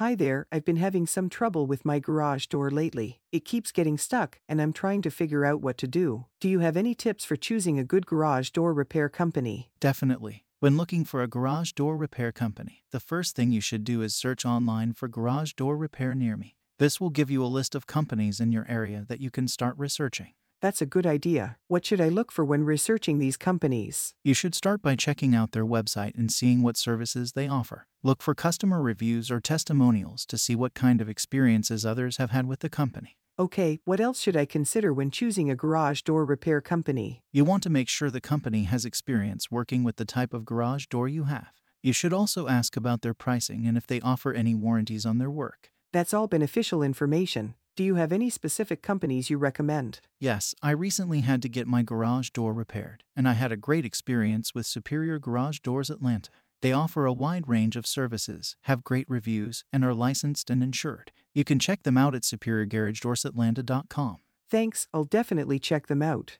Hi there, I've been having some trouble with my garage door lately. It keeps getting stuck, and I'm trying to figure out what to do. Do you have any tips for choosing a good garage door repair company? Definitely. When looking for a garage door repair company, the first thing you should do is search online for garage door repair near me. This will give you a list of companies in your area that you can start researching. That's a good idea. What should I look for when researching these companies? You should start by checking out their website and seeing what services they offer. Look for customer reviews or testimonials to see what kind of experiences others have had with the company. Okay, what else should I consider when choosing a garage door repair company? You want to make sure the company has experience working with the type of garage door you have. You should also ask about their pricing and if they offer any warranties on their work. That's all beneficial information. Do you have any specific companies you recommend? Yes, I recently had to get my garage door repaired, and I had a great experience with Superior Garage Doors Atlanta. They offer a wide range of services, have great reviews, and are licensed and insured. You can check them out at superiorgaragedoorsatlanta.com. Thanks, I'll definitely check them out.